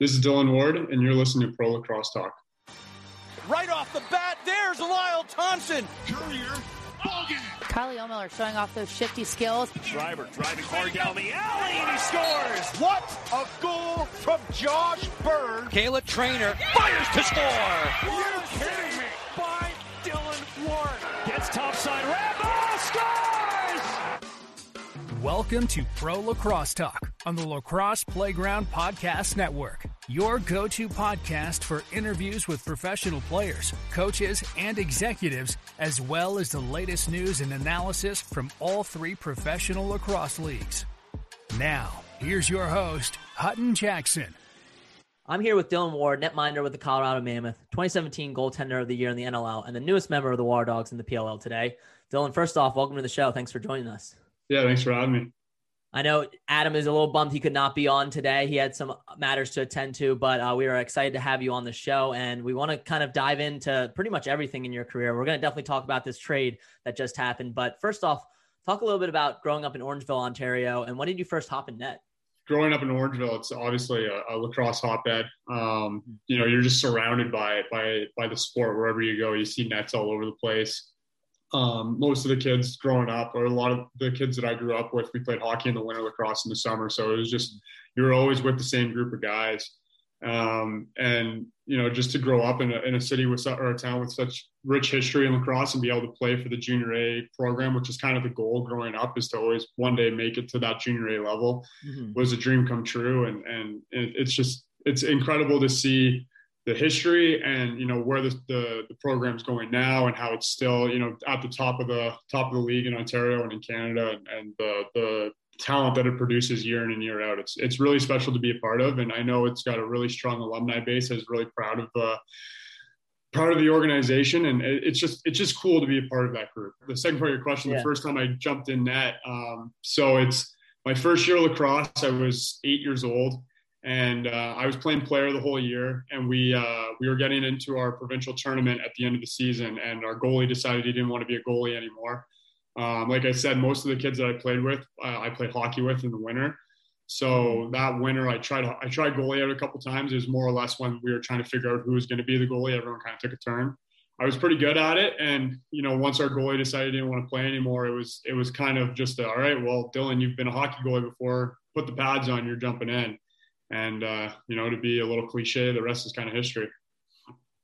This is Dillon Ward, and you're listening to Pro Lacrosse Talk. Right off the bat, there's Lyle Thompson. Courier, Carly O'Miller showing off those shifty skills. Driver driving hard down the alley, and he scores. What a goal from Josh Bird. Kayla Treanor fires to score. Are you kidding me? By Dillon Ward. Gets topside wrap. Welcome to Pro Lacrosse Talk on the Lacrosse Playground Podcast Network, your go to podcast for interviews with professional players, coaches, and executives, as well as the latest news and analysis from all three professional lacrosse leagues. Now, here's your host, Hutton Jackson. I'm here with Dillon Ward, netminder with the Colorado Mammoth, 2017 goaltender of the year in the NLL, and the newest member of the Water Dogs in the PLL today. Dillon, first off, welcome to the show. Thanks for joining us. Yeah, thanks for having me. I know Adam is a little bummed he could not be on today. He had some matters to attend to, but uh, we are excited to have you on the show. And we want to kind of dive into pretty much everything in your career. We're going to definitely talk about this trade that just happened. But first off, talk a little bit about growing up in Orangeville, Ontario. And when did you first hop in net? Growing up in Orangeville, it's obviously a, a lacrosse hotbed. Um, you know, you're just surrounded by by by the sport wherever you go. You see nets all over the place um, most of the kids growing up, or a lot of the kids that I grew up with, we played hockey in the winter, lacrosse in the summer. So it was just you were always with the same group of guys, um, and you know just to grow up in a, in a city with or a town with such rich history in lacrosse and be able to play for the junior A program, which is kind of the goal growing up, is to always one day make it to that junior A level, mm-hmm. was a dream come true, and and it's just it's incredible to see the history and you know where the, the, the program's going now and how it's still you know at the top of the top of the league in Ontario and in Canada and, and the the talent that it produces year in and year out. It's it's really special to be a part of, and I know it's got a really strong alumni base. I was really proud of uh, proud of the organization, and it, it's just it's just cool to be a part of that group. The second part of your question, yeah. the first time I jumped in net, um, so it's my first year lacrosse. I was eight years old and uh, I was playing player the whole year. And we uh, we were getting into our provincial tournament at the end of the season, and our goalie decided he didn't want to be a goalie anymore. Um, like I said, most of the kids that I played with, uh, I played hockey with in the winter. So that winter, I tried I tried goalie out a couple times. It was more or less when we were trying to figure out who was going to be the goalie. Everyone kind of took a turn. I was pretty good at it, and you know, once our goalie decided he didn't want to play anymore, it was it was kind of just all right. Well, Dillon, you've been a hockey goalie before. Put the pads on. You're jumping in. And, uh, you know, to be a little cliche, the rest is kind of history.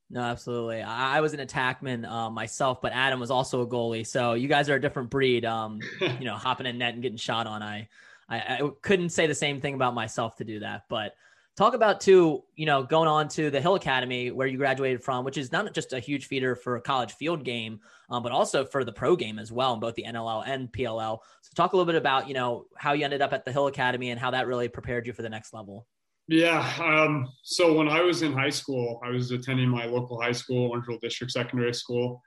No, absolutely. I, was an attackman uh, myself, but Adam was also a goalie. So you guys are a different breed. Um, you know, hopping in net and getting shot on. I, I, I couldn't say the same thing about myself to do that. But talk about too, you know, going on to the Hill Academy where you graduated from, which is not just a huge feeder for a college field game, um, but also for the pro game as well in both the NLL and PLL. So talk a little bit about, you know, how you ended up at the Hill Academy and how that really prepared you for the next level. Yeah. Um, so when I was in high school, I was attending my local high school, Orangeville District Secondary School.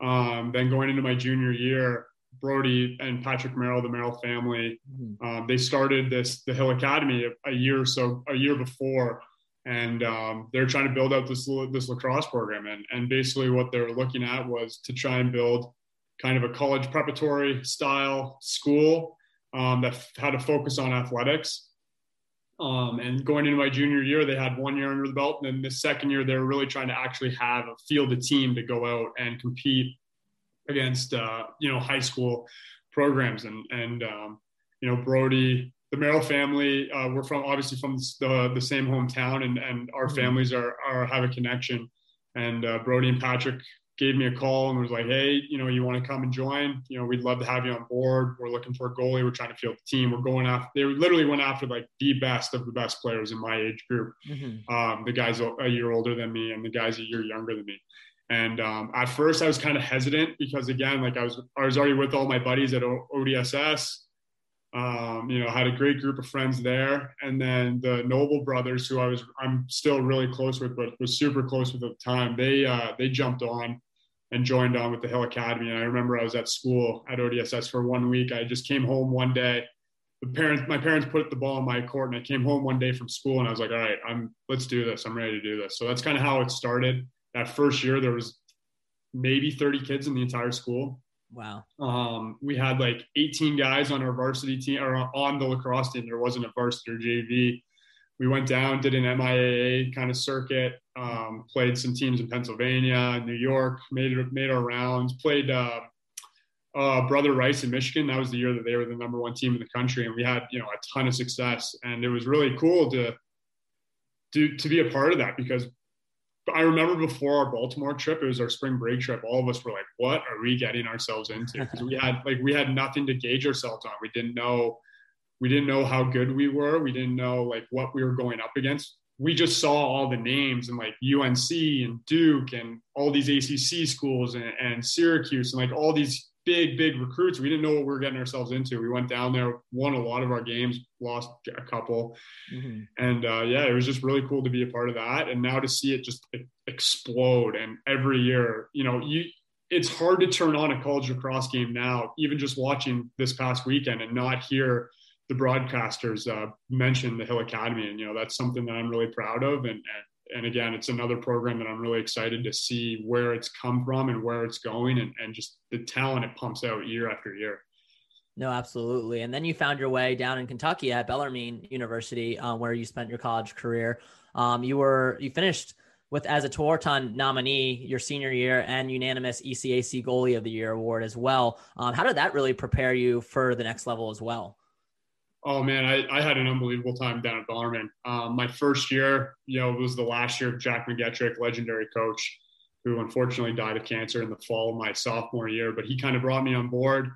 Um, then going into my junior year, Brodie and Patrick Merrill, the Merrill family, mm-hmm. um, they started this the Hill Academy a, a, year or so a year before, and um, they're trying to build out this this lacrosse program. And and basically what they were looking at was to try and build kind of a college preparatory style school um, that had a focus on athletics um, and going into my junior year, they had one year under the belt. And then the second year, they were really trying to actually have a field a team to go out and compete against, uh, you know, high school programs. And, and um, you know, Brodie, the Merrill family, uh, we're from obviously from the, the same hometown and, and our mm-hmm. families are, are have a connection. And uh, Brodie and Patrick gave me a call and was like, "Hey, you know, you want to come and join? You know, we'd love to have you on board. We're looking for a goalie. We're trying to field the team. We're going after. They literally went after like the best of the best players in my age group. Mm-hmm. Um, the guys a year older than me and the guys a year younger than me. And um, at first, I was kind of hesitant because again, like I was, I was already with all my buddies at ODSS. Um, you know, had a great group of friends there, and then the Noble brothers, who I was, I'm still really close with, but was super close with at the time. They uh, they jumped on and joined on with the Hill Academy. And I remember I was at school at ODSS for one week. I just came home one day. The parents, my parents put the ball in my court, and I came home one day from school, and I was like, "All right, I'm let's do this. I'm ready to do this." So that's kind of how it started. That first year, there was maybe 30 kids in the entire school. Wow. Um, we had like 18 guys on our varsity team or on the lacrosse team. There wasn't a varsity or JV. we went down, did an MIAA kind of circuit, um, played some teams in Pennsylvania, New York, made it, made our rounds, played uh, uh, Brother Rice in Michigan. That was the year that they were the number one team in the country, and we had you know a ton of success, and it was really cool to to to be a part of that because I remember before our Baltimore trip, it was our spring break trip. All of us were like, "What are we getting ourselves into?" Because we had like we had nothing to gauge ourselves on. We didn't know we didn't know how good we were. We didn't know like what we were going up against. We just saw all the names and like UNC and Duke and all these ACC schools and, and Syracuse and like all these big, big recruits. We didn't know what we were getting ourselves into. We went down there, won a lot of our games, lost a couple. Mm-hmm. And uh, yeah, it was just really cool to be a part of that. And now to see it just explode and every year, you know, you, it's hard to turn on a college lacrosse game now, even just watching this past weekend and not hear the broadcasters uh, mention the Hill Academy, and you know that's something that I'm really proud of. And, and and again, it's another program that I'm really excited to see where it's come from and where it's going, and, and just the talent it pumps out year after year. No, absolutely. And then you found your way down in Kentucky at Bellarmine University, uh, where you spent your college career. Um, you were you finished with as a Tewaaraton nominee your senior year and unanimous ECAC Goalie of the Year award as well. Um, how did that really prepare you for the next level as well? Oh man, I, I had an unbelievable time down at Bellarmine. Um, my first year, you know, it was the last year of Jack McGetrick, legendary coach, who unfortunately died of cancer in the fall of my sophomore year. But he kind of brought me on board.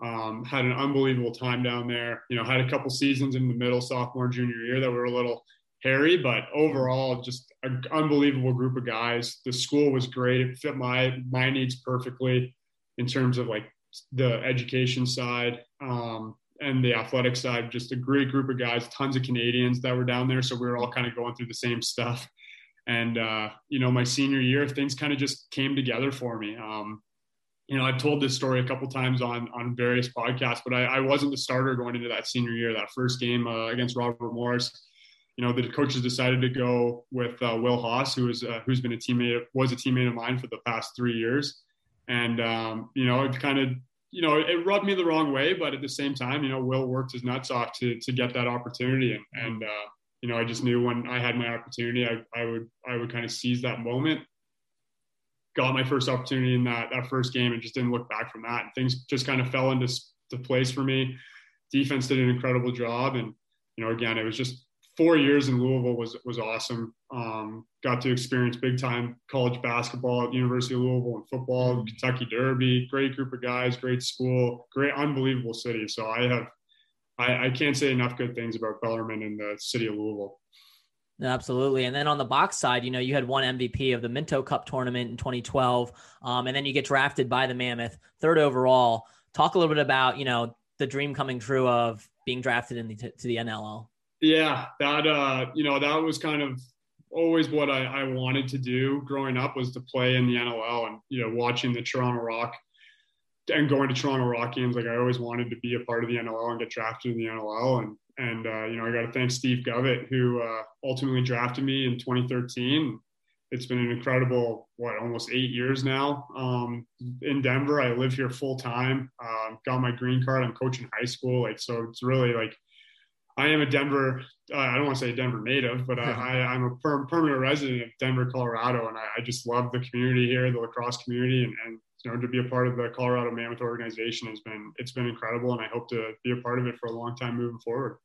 Um, had an unbelievable time down there. You know, had a couple seasons in the middle sophomore junior year that were a little hairy, but overall, just an unbelievable group of guys. The school was great; it fit my my needs perfectly in terms of like the education side. Um, and the athletic side, just a great group of guys, tons of Canadians that were down there. So we were all kind of going through the same stuff. And, uh, you know, my senior year, things kind of just came together for me. Um, you know, I've told this story a couple times on on various podcasts, but I, I, wasn't the starter going into that senior year. That first game uh, against Robert Morris, you know, the coaches decided to go with uh, Will Haas, who is uh, who's been a teammate was a teammate of mine for the past three years, and um, you know, it kind of you know, it rubbed me the wrong way, but at the same time, you know, Will worked his nuts off to to get that opportunity, and and uh, you know, I just knew when I had my opportunity, I, I would I would kind of seize that moment. Got my first opportunity in that that first game, and just didn't look back from that. And things just kind of fell into the place for me. Defense did an incredible job, and you know, again, it was just four years in Louisville was was awesome. Um, got to experience big time college basketball at University of Louisville and football, mm-hmm. Kentucky Derby. Great group of guys, great school, great unbelievable city. So I have I, I can't say enough good things about Bellarmine and the city of Louisville. Absolutely. And then on the box side, you know, you had one MVP of the Minto Cup tournament in 2012, um, and then you get drafted by the Mammoth, third overall. Talk a little bit about, you know, the dream coming true of being drafted in the, to the NLL. Yeah, that uh, you know, that was kind of always what I, I wanted to do growing up was to play in the NLL and you know watching the Toronto Rock and going to Toronto Rock games. Like I always wanted to be a part of the NLL and get drafted in the NLL. And and uh, you know I got to thank Steve Govett who uh, ultimately drafted me in 2013. It's been an incredible what almost eight years now um, in Denver. I live here full time. Uh, got my green card. I'm coaching high school. Like so, it's really like I am a Denver. I don't want to say Denver native, but I, am a per- permanent resident of Denver, Colorado, and I, I, just love the community here, the lacrosse community, and, and you know to be a part of the Colorado Mammoth organization has been it's been incredible, and I hope to be a part of it for a long time moving forward.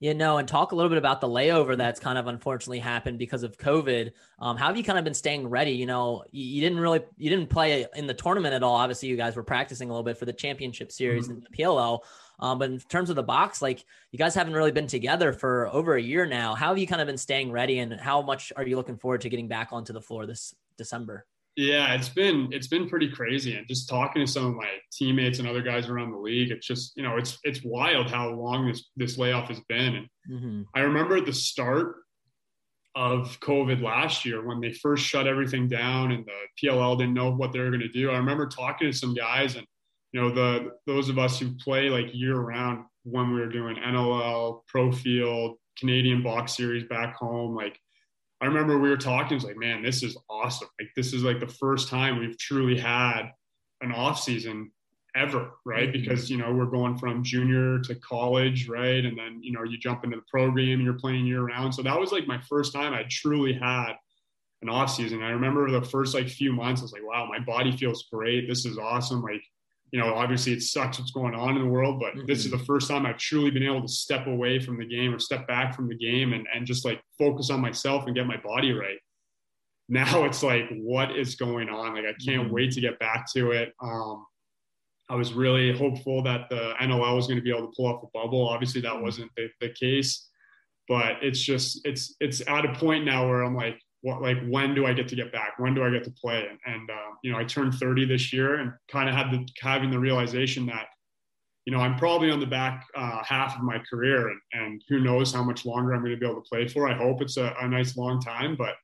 Yeah, no, and talk a little bit about the layover that's kind of unfortunately happened because of COVID. Um, how have you kind of been staying ready? You know, you, you, didn't really, you didn't play in the tournament at all. Obviously, you guys were practicing a little bit for the championship series mm-hmm. in the PLL. Um, but in terms of the box, like you guys haven't really been together for over a year now. How have you kind of been staying ready, and how much are you looking forward to getting back onto the floor this December? Yeah, it's been it's been pretty crazy, and just talking to some of my teammates and other guys around the league, it's just you know it's it's wild how long this this layoff has been. And mm-hmm. I remember at the start of COVID last year when they first shut everything down and the PLL didn't know what they were going to do. I remember talking to some guys and you know the those of us who play like year round when we were doing NLL, Pro Field, Canadian Box Series back home, like I remember we were talking. It's like, man, this is awesome. Like this is like the first time we've truly had an off season ever, right? Mm-hmm. Because, you know, we're going from junior to college, right? And then, you know, you jump into the program and you're playing year round. So that was like my first time I truly had an off season. I remember the first like few months, I was like, wow, my body feels great. This is awesome. Like, you know, obviously it sucks what's going on in the world, but mm-hmm. this is the first time I've truly been able to step away from the game or step back from the game and, and just like focus on myself and get my body right. Now it's like, what is going on? Like, I can't mm-hmm. wait to get back to it. Um, I was really hopeful that the NLL was going to be able to pull off a bubble. Obviously, that mm-hmm. wasn't the, the case, but it's just it's it's at a point now where I'm like, what like when do I get to get back? When do I get to play? And, and uh, you know, I turned 30 this year and kind of had the having the realization that you know I'm probably on the back uh, half of my career, and, and who knows how much longer I'm going to be able to play for. I hope it's a, a nice long time, but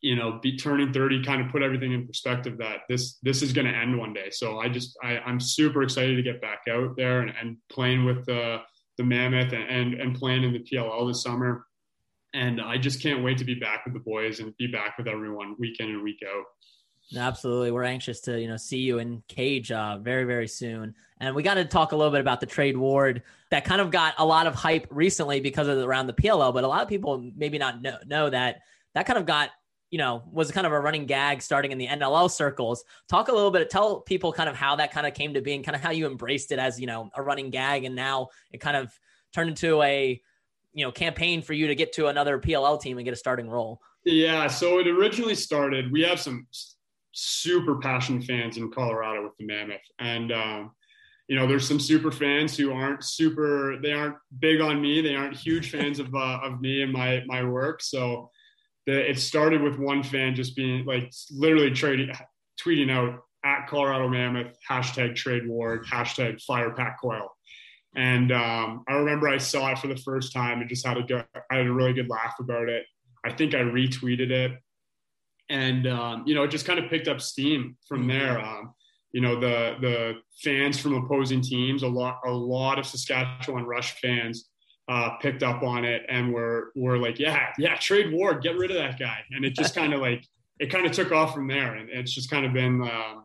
you know, be turning 30 kind of put everything in perspective that this this is going to end one day. So I just I, I'm super excited to get back out there and, and playing with the the Mammoth and, and and playing in the PLL this summer and I just can't wait to be back with the boys and be back with everyone week in and week out. Absolutely, we're anxious to you know see you in Cage uh, very very soon, and we got to talk a little bit about the trade ward that kind of got a lot of hype recently because of the, around the PLL, but a lot of people maybe not know know that that kind of got you know was kind of a running gag starting in the NLL circles. Talk a little bit, tell people kind of how that kind of came to be and kind of how you embraced it as you know a running gag, and now it kind of turned into a you know campaign for you to get to another PLL team and get a starting role? Yeah, so it originally started. We have some super passionate fans in Colorado with the Mammoth, and um, you know, there's some super fans who aren't super. They aren't big on me. They aren't huge fans of uh, of me and my my work. So the, it started with one fan just being like literally trading, tweeting out at Colorado Mammoth hashtag trade ward hashtag fire Pat Coyle and um, I remember I saw it for the first time and just had a good, I had a really good laugh about it. I think I retweeted it, and um, you know, it just kind of picked up steam from mm-hmm. there. Um, you know, the the fans from opposing teams, a lot, a lot of Saskatchewan Rush fans uh, picked up on it and were were like, yeah, yeah, trade Ward, get rid of that guy, and it just kind of like it kind of took off from there, and it's just kind of been um,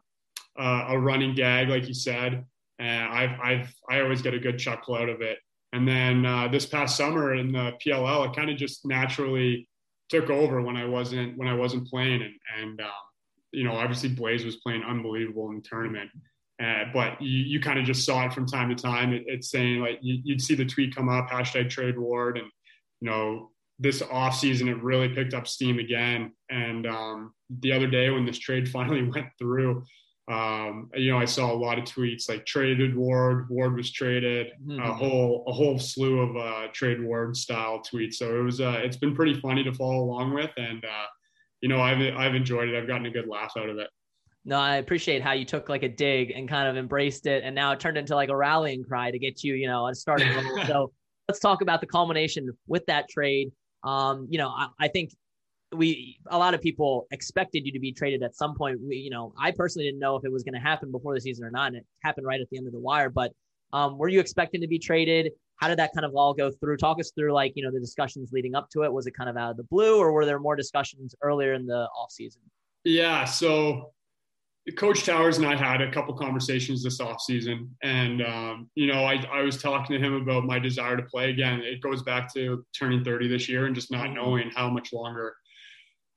uh, a running gag, like you said and I've I've I always get a good chuckle out of it. And then uh, this past summer in the PLL, it kind of just naturally took over when I wasn't when I wasn't playing, and and um, you know obviously Blaze was playing unbelievable in the tournament. Uh, but you, you kind of just saw it from time to time. It, it's saying like you, would see the tweet come up, hashtag trade ward, and you know this off season it really picked up steam again. And um, the other day when this trade finally went through, um, you know, I saw a lot of tweets like traded Ward, Ward was traded, mm-hmm. a whole a whole slew of uh, trade Ward style tweets. So it was uh, it's been pretty funny to follow along with, and uh, you know, I've I've enjoyed it. I've gotten a good laugh out of it. No, I appreciate how you took like a dig and kind of embraced it, and now it turned into like a rallying cry to get you, you know, a starting role. so let's talk about the culmination with that trade. Um, you know, I, I think we a lot of people expected you to be traded at some point. We, you know, I personally didn't know if it was going to happen before the season or not, and it happened right at the end of the wire. But um, were you expecting to be traded? How did that kind of all go through? Talk us through like you know the discussions leading up to it. Was it kind of out of the blue, or were there more discussions earlier in the off season? Yeah, so Coach Towers and I had a couple conversations this off season, and um, you know, I, I was talking to him about my desire to play again. It goes back to turning 30 this year and just not mm-hmm. knowing how much longer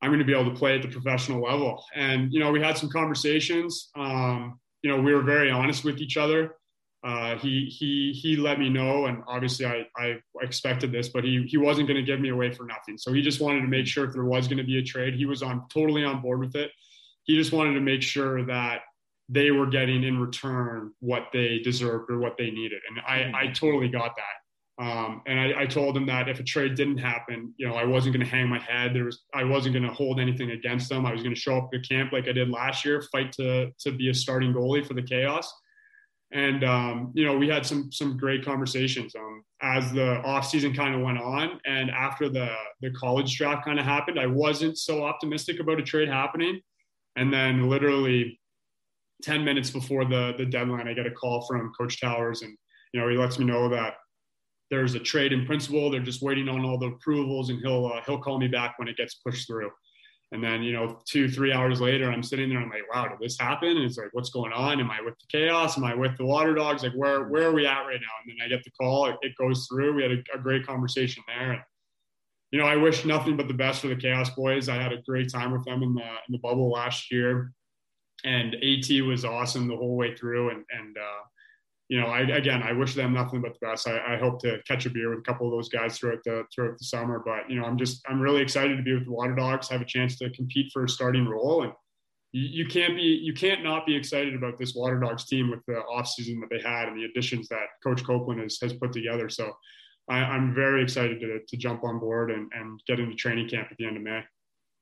I'm going to be able to play at the professional level. And, you know, we had some conversations. Um, you know, we were very honest with each other. Uh, he, he, he let me know, and obviously I, I expected this, but he, he wasn't going to give me away for nothing. So he just wanted to make sure if there was going to be a trade, he was on totally on board with it. He just wanted to make sure that they were getting in return what they deserved or what they needed. And I, I totally got that. Um, and I, I, told him that if a trade didn't happen, you know, I wasn't going to hang my head. There was, I wasn't going to hold anything against them. I was going to show up at camp like I did last year, fight to to be a starting goalie for the chaos. And um, you know, we had some some great conversations um, as the off season kind of went on, and after the the college draft kind of happened. I wasn't so optimistic about a trade happening, and then literally ten minutes before the the deadline, I get a call from Coach Towers, and you know, he lets me know that there's a trade in principle. They're just waiting on all the approvals, and he'll uh, he'll call me back when it gets pushed through. And then, you know, two, three hours later, I'm sitting there. I'm like, wow, did this happen? And it's like, what's going on? Am I with the chaos? Am I with the water dogs? Like, where, where are we at right now? And then I get the call. It, goes through. We had a, a, great conversation there. And, you know, I wish nothing but the best for the chaos boys. I had a great time with them in the, in the bubble last year. And AT was awesome the whole way through. And, and, uh, you know, I, again, I wish them nothing but the best. I, I, hope to catch a beer with a couple of those guys throughout the throughout the summer. But you know, I'm just I'm really excited to be with the Water Dogs, have a chance to compete for a starting role, and you, you can't be you can't not be excited about this Water Dogs team with the offseason that they had and the additions that Coach Copelan has has put together. So I, am very excited to to jump on board and and get into training camp at the end of May.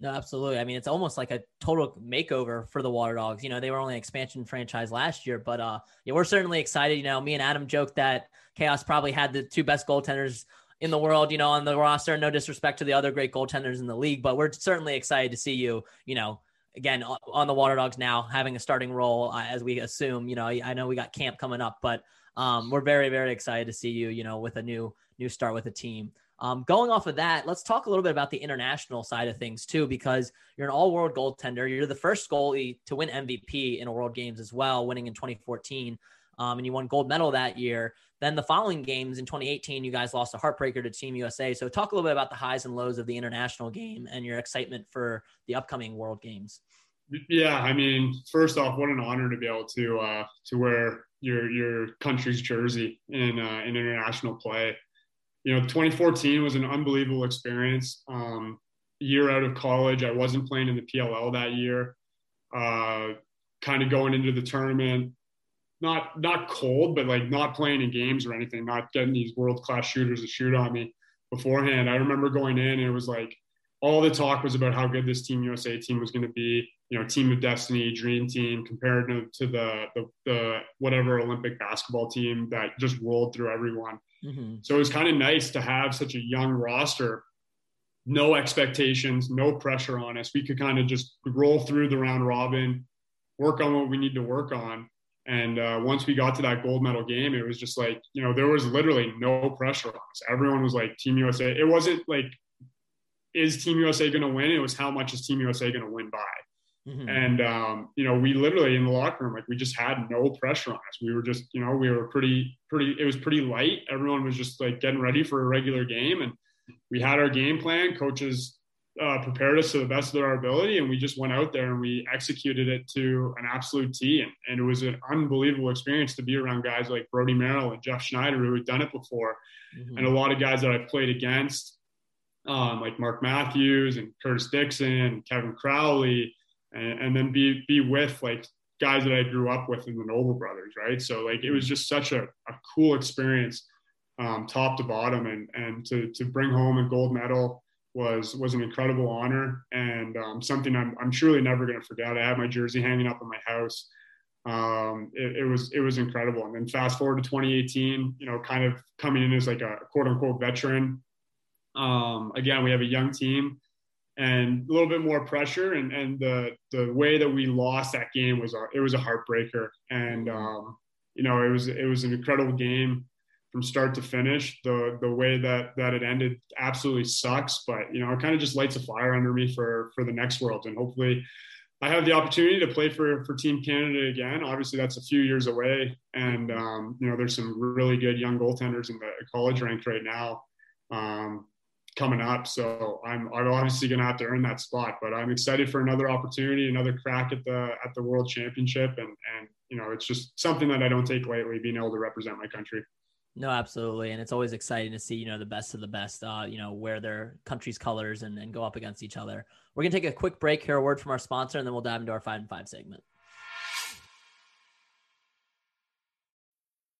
No, absolutely. I mean, it's almost like a total makeover for the Water Dogs. You know, they were only an expansion franchise last year, but uh, yeah, we're certainly excited. You know, me and Adam joked that Chaos probably had the two best goaltenders in the world, you know, on the roster. No disrespect to the other great goaltenders in the league, but we're certainly excited to see you, you know, again on the Water Dogs now having a starting role uh, as we assume. You know, I know we got camp coming up, but um, we're very, very excited to see you, you know, with a new new start with a team. Um, going off of that, let's talk a little bit about the international side of things too, because you're an all world goaltender. You're the first goalie to win MVP in world games as well, winning in 2014. Um, and you won gold medal that year. Then the following games in 2018, you guys lost a heartbreaker to Team USA. So talk a little bit about the highs and lows of the international game and your excitement for the upcoming World Games. Yeah, I mean, first off, what an honor to be able to uh, to wear your your country's jersey in uh, in international play you know, 2014 was an unbelievable experience. Um, year out of college, I wasn't playing in the PLL that year. Uh, kind of going into the tournament, not not cold, but like not playing in games or anything, not getting these world class shooters to shoot on me beforehand. I remember going in and it was like all the talk was about how good this Team USA team was going to be. You know, team of destiny, dream team, compared to, to the, the the whatever Olympic basketball team that just rolled through everyone. Mm-hmm. So it was kind of nice to have such a young roster, no expectations, no pressure on us. We could kind of just roll through the round robin, work on what we need to work on. And uh, once we got to that gold medal game, it was just like, you know, there was literally no pressure on us. Everyone was like, Team USA. It wasn't like, is Team USA going to win? It was how much is Team USA going to win by? Mm-hmm. And um, you know, we literally in the locker room, like we just had no pressure on us. We were just, you know, we were pretty, pretty. It was pretty light. Everyone was just like getting ready for a regular game, and we had our game plan. Coaches uh, prepared us to the best of our ability, and we just went out there and we executed it to an absolute T. And, and it was an unbelievable experience to be around guys like Brodie Merrill and Jeff Schneider who had done it before, mm-hmm. and a lot of guys that I've played against, um, like Mark Matthews and Curtis Dickson, and Kevin Crowley and, and then be be with like guys that I grew up with in the Noble Brothers, right? So like it was just such a, a cool experience, um, top to bottom, and and to to bring home a gold medal was was an incredible honor and um, something I'm I'm truly never going to forget. I have my jersey hanging up in my house. Um, it, it, was it was incredible. And then fast forward to 2018, you know, kind of coming in as like a quote unquote veteran. Um, again, we have a young team and a little bit more pressure. And, and the, the way that we lost that game was, a, it was a heartbreaker. And, um, you know, it was, it was an incredible game from start to finish. The, the way that, that it ended absolutely sucks, but, you know, it kind of just lights a fire under me for, for the next world. And hopefully I have the opportunity to play for, for Team Canada again. Obviously, that's a few years away, and um, you know there's some really good young goaltenders in the college ranks right now. Um, coming up. So I'm I'm obviously going to have to earn that spot, but I'm excited for another opportunity, another crack at the at the World Championship, and and you know it's just something that I don't take lightly, being able to represent my country. No, absolutely, and it's always exciting to see you know the best of the best, uh, you know, wear their country's colors and, and go up against each other. We're gonna take a quick break, hear a word from our sponsor, and then we'll dive into our five and five segment.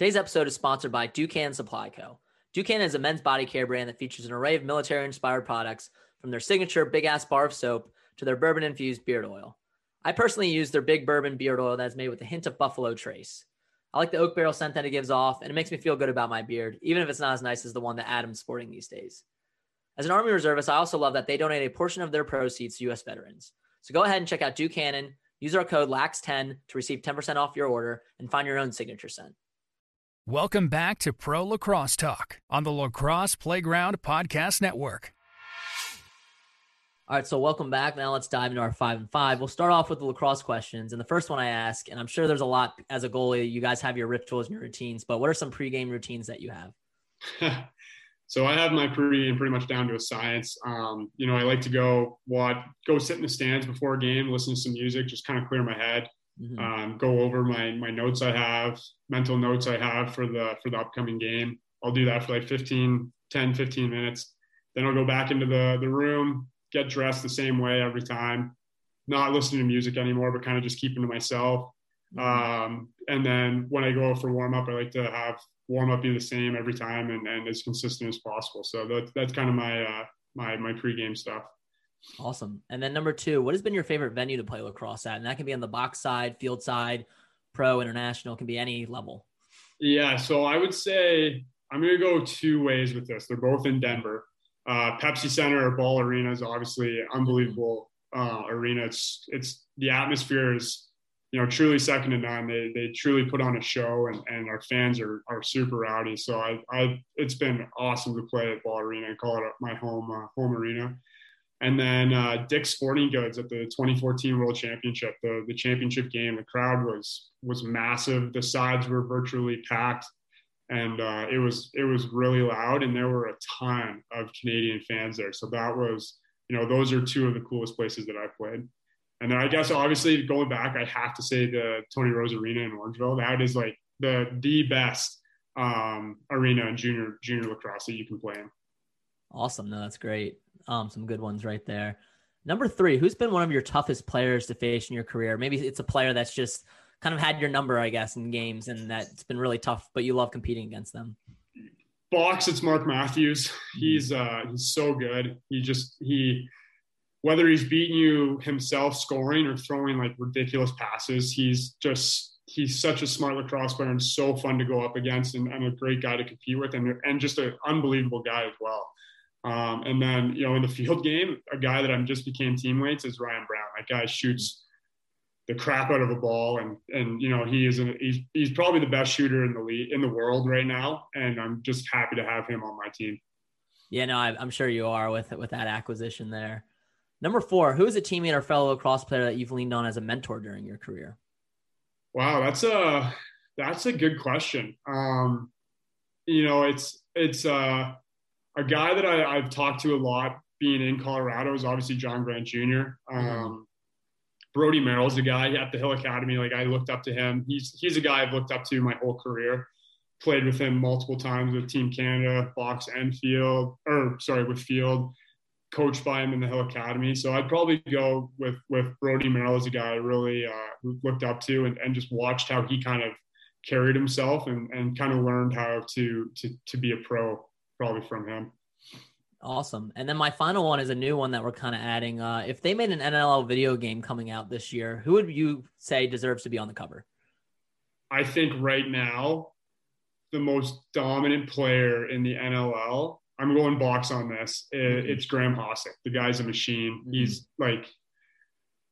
Today's episode is sponsored by Duke Cannon Supply Co. Duke Cannon is a men's body care brand that features an array of military inspired products from their signature big ass bar of soap to their bourbon infused beard oil. I personally use their big bourbon beard oil that's made with a hint of buffalo trace. I like the oak barrel scent that it gives off, and it makes me feel good about my beard, even if it's not as nice as the one that Adam's sporting these days. As an Army reservist, I also love that they donate a portion of their proceeds to U.S. veterans. So go ahead and check out Duke Cannon. Use our code LAX10 to receive 10% off your order and find your own signature scent. Welcome back to Pro Lacrosse Talk on the Lacrosse Playground Podcast Network. All right, so welcome back. Now let's dive into our five and five. We'll start off with the lacrosse questions. And the first one I ask, and I'm sure there's a lot as a goalie, you guys have your rituals and your routines, but what are some pregame routines that you have? so I have my pregame and pretty much down to a science. Um, you know, I like to go what go sit in the stands before a game, listen to some music, just kind of clear my head. Mm-hmm. Um, go over my my notes I have, mental notes I have for the for the upcoming game. I'll do that for like 15, 10, 15 minutes. Then I'll go back into the the room, get dressed the same way every time, not listening to music anymore, but kind of just keeping to myself. Mm-hmm. Um, and then when I go for warm up, I like to have warm up be the same every time and, and as consistent as possible. So that, that's kind of my, uh, my, my pregame stuff. Awesome. And then number two, what has been your favorite venue to play lacrosse at? And that can be on the box side, field side, pro, international, can be any level. Yeah. So I would say I'm going to go two ways with this. They're both in Denver. Uh, Pepsi Center or Ball Arena is obviously unbelievable uh, arena. It's it's the atmosphere is you know truly second to none. They they truly put on a show, and, and our fans are are super rowdy. So I I it's been awesome to play at Ball Arena and call it my home uh, home arena. And then uh, Dick's Sporting Goods at the 2014 World Championship, the the championship game. The crowd was was massive. The sides were virtually packed and uh, it was it was really loud, and there were a ton of Canadian fans there. So that was, you know, those are two of the coolest places that I've played. And then I guess obviously going back, I have to say the Tony Rose Arena in Orangeville. That is like the the best um, arena in junior junior lacrosse that you can play in. Awesome, no, that's great. Um, some good ones right there. Number three, who's been one of your toughest players to face in your career? Maybe it's a player that's just kind of had your number, I guess, in games, and that's been really tough. But you love competing against them. Box, it's Mark Matthews. He's uh, he's so good. He just he whether he's beating you himself scoring or throwing like ridiculous passes, he's just he's such a smart lacrosse player and so fun to go up against and, and a great guy to compete with and, and just an unbelievable guy as well. Um, and then, you know, in the field game, a guy that I'm just became teammates is Ryan Brown. That guy shoots the crap out of a ball and and you know he is an, he's he's probably the best shooter in the league in the world right now and I'm just happy to have him on my team. Yeah, no, I, am sure you are with with that acquisition there. Number four, who is a teammate or fellow cross player that you've leaned on as a mentor during your career? Wow, that's a that's a good question. Um, you know, it's it's uh, a guy that I, I've talked to a lot being in Colorado is obviously John Grant Jr. Mm-hmm. Um. Brodie Merrill's a guy at the Hill Academy. Like I looked up to him. He's he's a guy I've looked up to my whole career. Played with him multiple times with Team Canada, box and field, or sorry, with field. Coached by him in the Hill Academy. So I'd probably go with with Brodie Merrill as a guy I really uh, looked up to and, and just watched how he kind of carried himself and, and kind of learned how to to to be a pro probably from him. Awesome. And then my final one is a new one that we're kind of adding. Uh, if they made an NLL video game coming out this year, who would you say deserves to be on the cover? I think right now, the most dominant player in the NLL, I'm going box on this. Mm-hmm. It's Graham Hossack. The guy's a machine. Mm-hmm. He's like,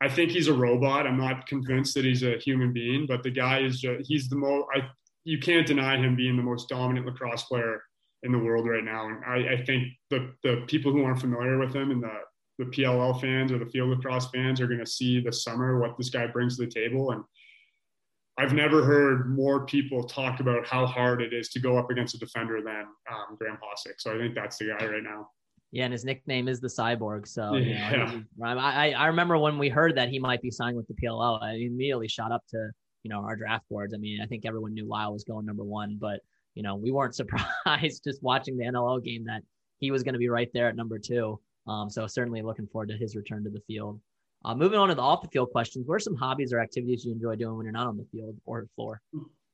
I think he's a robot. I'm not convinced that he's a human being, but the guy is just, he's the most, I, you can't deny him being the most dominant lacrosse player in the world right now. And I, I think the the people who aren't familiar with him and the the PLL fans or the field lacrosse fans are going to see this summer what this guy brings to the table. And I've never heard more people talk about how hard it is to go up against a defender than um, Graham Hossack. So I think that's the guy right now. Yeah, and his nickname is the Cyborg. So yeah. You know, I I remember when we heard that he might be signed with the PLL, I immediately shot up to you know our draft boards. I mean, I think everyone knew Lyle was going number one, but you know, we weren't surprised just watching the NLL game that he was going to be right there at number two. Um, so certainly looking forward to his return to the field. Uh, moving on to the off the field questions, what are some hobbies or activities you enjoy doing when you're not on the field or floor?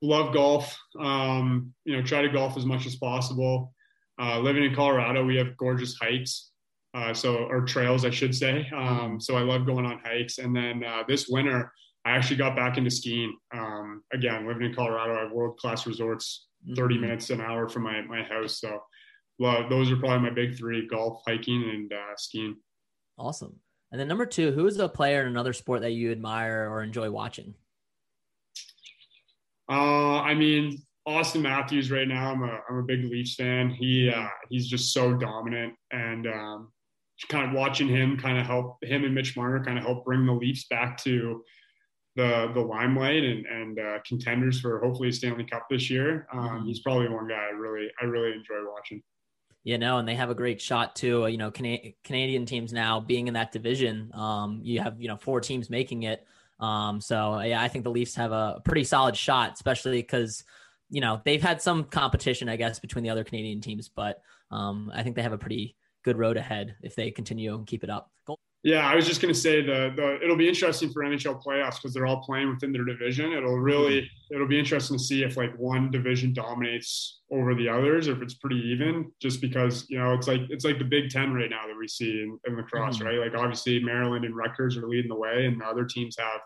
Love golf. Um, you know, try to golf as much as possible. Uh, living in Colorado, we have gorgeous hikes. Uh, so, or trails, I should say. Um, so I love going on hikes. And then uh, this winter, I actually got back into skiing. Um, again, living in Colorado, I have world class resorts 30 mm-hmm. minutes an hour from my, my house. So well, those are probably my big three golf, hiking, and uh, skiing. Awesome. And then number two, who is a player in another sport that you admire or enjoy watching? Uh, I mean, Auston Matthews right now. I'm a I'm a big Leafs fan. He uh, he's just so dominant, and um, kind of watching him kind of help him and Mitch Marner kind of help bring the Leafs back to the the limelight and and uh, contenders for hopefully Stanley Cup this year. Um, mm-hmm. He's probably one guy I really I really enjoy watching. You know, and they have a great shot too. You know, Can- Canadian teams now being in that division. Um, you have you know four teams making it. Um, so yeah, I think the Leafs have a pretty solid shot, especially because you know they've had some competition, I guess, between the other Canadian teams, but um, I think they have a pretty good road ahead if they continue and keep it up. Yeah, I was just going to say the, the it'll be interesting for NHL playoffs because they're all playing within their division. It'll really mm-hmm. it'll be interesting to see if like one division dominates over the others, or if it's pretty even. Just because you know it's like it's like the Big Ten right now that we see in, in lacrosse, mm-hmm. right? Like obviously Maryland and Rutgers are leading the way, and the other teams have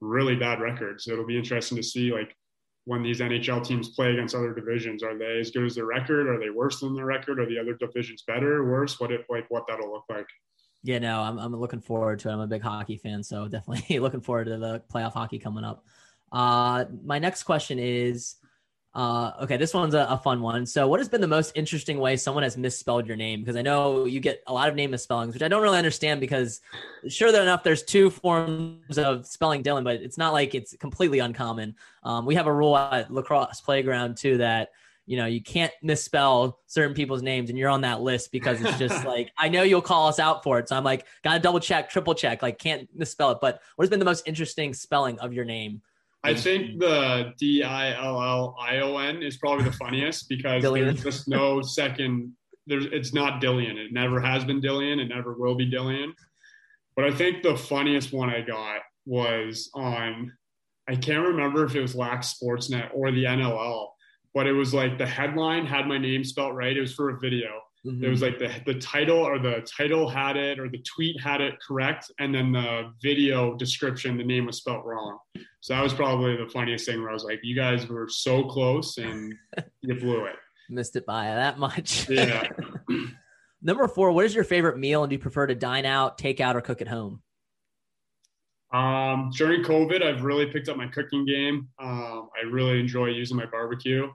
really bad records. It'll be interesting to see like when these NHL teams play against other divisions, are they as good as their record? Are they worse than their record? Are the other divisions better, or worse? What if like what that'll look like. Yeah, no, I'm, I'm looking forward to it. I'm a big hockey fan, so definitely looking forward to the playoff hockey coming up. Uh, my next question is uh, okay, this one's a, a, fun one. So, what has been the most interesting way someone has misspelled your name? Because I know you get a lot of name misspellings, which I don't really understand. Because sure enough, there's two forms of spelling Dylan, but it's not like it's completely uncommon. Um, we have a rule at lacrosse playground too that you know, you can't misspell certain people's names and you're on that list because it's just like, I know you'll call us out for it. So I'm like, gotta double check, triple check, like can't misspell it. But what has been the most interesting spelling of your name? I think the D I L L I O N is probably the funniest because there's just no second. There's it's not Dillion. It never has been Dillion. It never will be Dillion. But I think the funniest one I got was on. I can't remember if it was Lax Sportsnet or the NLL, but it was like the headline had my name spelt right. It was for a video. Mm-hmm. It was like the the title or the title had it or the tweet had it correct, and then the video description the name was spelt wrong. So that was probably the funniest thing where I was like, "You guys were so close and you blew it." Missed it by that much. Yeah. Number four, what is your favorite meal, and do you prefer to dine out, take out, or cook at home? Um, during COVID, I've really picked up my cooking game. Um, I really enjoy using my barbecue.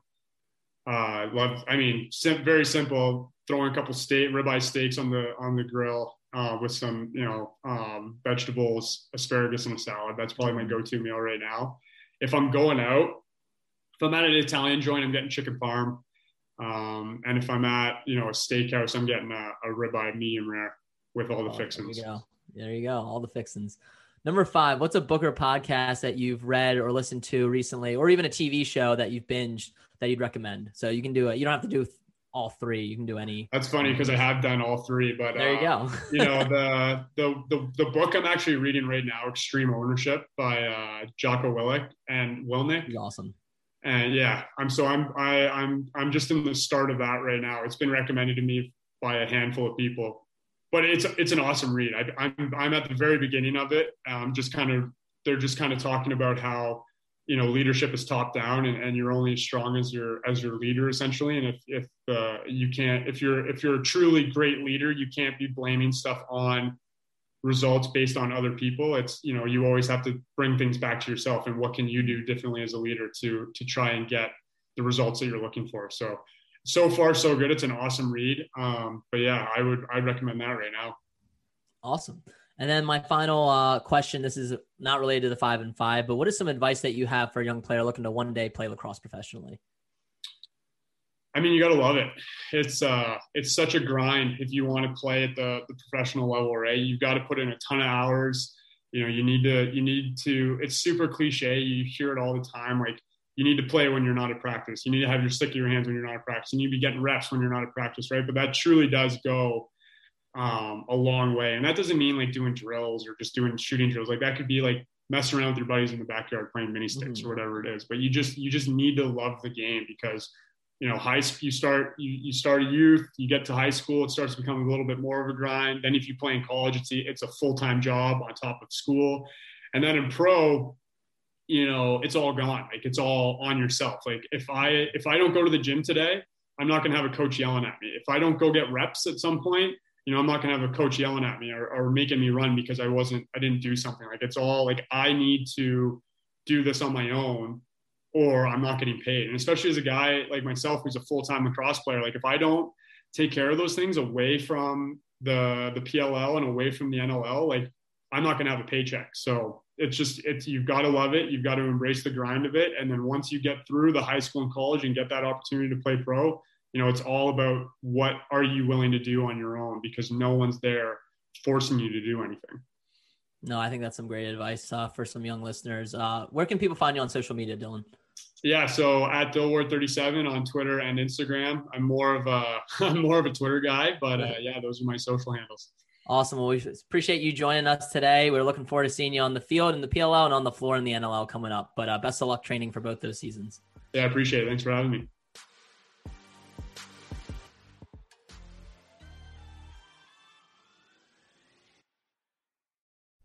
Uh, love, I mean, sim- very simple. Throwing a couple steak, ribeye steaks on the on the grill uh, with some, you know, um, vegetables, asparagus, and a salad. That's probably my go-to meal right now. If I'm going out, if I'm at an Italian joint, I'm getting chicken parm. Um, and if I'm at, you know, a steakhouse, I'm getting a, a ribeye medium rare with all the oh, fixings. There you go. There you go. All the fixings. Number five, what's a book or podcast that you've read or listened to recently, or even a TV show that you've binged that you'd recommend? So you can do it. You don't have to do all three. You can do any. That's funny because I have done all three, but there you uh, go. you know the, the the the book I'm actually reading right now, Extreme Ownership by uh, Jocko Willick and Willink. He's awesome. And yeah, I'm so I'm I I'm I'm just in the start of that right now. It's been recommended to me by a handful of people but it's it's an awesome read. I, am I'm, I'm at the very beginning of it. Um, just kind of they're just kind of talking about how you know leadership is top down and, and you're only as strong as your as your leader essentially. And if if uh, you can't if you're if you're a truly great leader, you can't be blaming stuff on results based on other people. It's you know you always have to bring things back to yourself and what can you do differently as a leader to to try and get the results that you're looking for. So so far so good. It's an awesome read. Um, but yeah, I would I'd recommend that right now. Awesome. And then my final uh, question: This is not related to the five and five, but what is some advice that you have for a young player looking to one day play lacrosse professionally? I mean, you got to love it. It's uh, it's such a grind if you want to play at the, the professional level, right? You've got to put in a ton of hours. You know, you need to you need to. It's super cliche. You hear it all the time, like you need to play when you're not at practice. You need to have your stick in your hands when you're not at practice. You need to be getting reps when you're not at practice, right? But that truly does go um, a long way. And that doesn't mean like doing drills or just doing shooting drills. Like that could be like messing around with your buddies in the backyard playing mini sticks mm-hmm. or whatever it is. But you just you just need to love the game because you know, high you start you, you start a youth, you get to high school, it starts to become a little bit more of a grind. Then if you play in college, it's a, it's a full time job on top of school, and then in pro, you know, it's all gone. Like it's all on yourself. Like if I if I don't go to the gym today, I'm not going to have a coach yelling at me. If I don't go get reps at some point, you know, I'm not going to have a coach yelling at me or, or making me run because I wasn't I didn't do something. Like it's all like I need to do this on my own or I'm not getting paid. And especially as a guy like myself who's a full-time lacrosse player, like if I don't take care of those things away from the the PLL and away from the NLL, like I'm not going to have a paycheck. So it's just it's you've got to love it. You've got to embrace the grind of it. And then once you get through the high school and college and get that opportunity to play pro, you know, it's all about what are you willing to do on your own because no one's there forcing you to do anything. No, I think that's some great advice uh, for some young listeners. Uh, where can people find you on social media, Dillon? Yeah, so at Dilworth37 on Twitter and Instagram. I'm more of a I'm more of a Twitter guy, but uh, yeah, those are my social handles. Awesome. Well, we appreciate you joining us today. We're looking forward to seeing you on the field in the PLL and on the floor in the NLL coming up. But uh, best of luck training for both those seasons. Yeah, I appreciate it. Thanks for having me.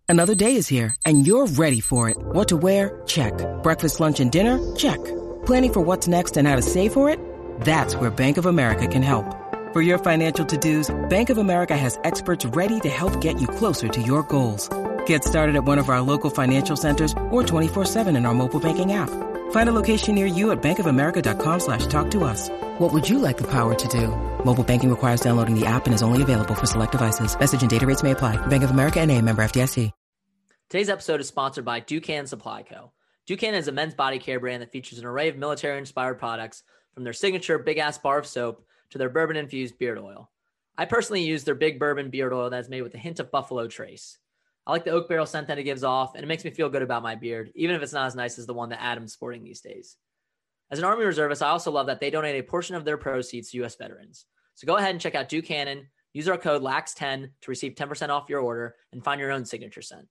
Another day is here, and you're ready for it. What to wear? Check. Breakfast, lunch, and dinner? Check. Planning for what's next and how to save for it? That's where Bank of America can help. For your financial to-dos, Bank of America has experts ready to help get you closer to your goals. Get started at one of our local financial centers or 24-7 in our mobile banking app. Find a location near you at bankofamerica.com slash talk to us. What would you like the power to do? Mobile banking requires downloading the app and is only available for select devices. Message and data rates may apply. Bank of America and a member FDIC. Today's episode is sponsored by Duke Cannon Supply Co. Duke Cannon is a men's body care brand that features an array of military-inspired products from their signature Big Ass Bar of Soap to their bourbon-infused beard oil. I personally use their Big Bourbon Beard Oil that is made with a hint of Buffalo Trace. I like the oak barrel scent that it gives off, and it makes me feel good about my beard, even if it's not as nice as the one that Adam's sporting these days. As an Army reservist, I also love that they donate a portion of their proceeds to U.S. veterans. So go ahead and check out Duke Ducannon. Use our code LAX10 to receive 10% off your order and find your own signature scent.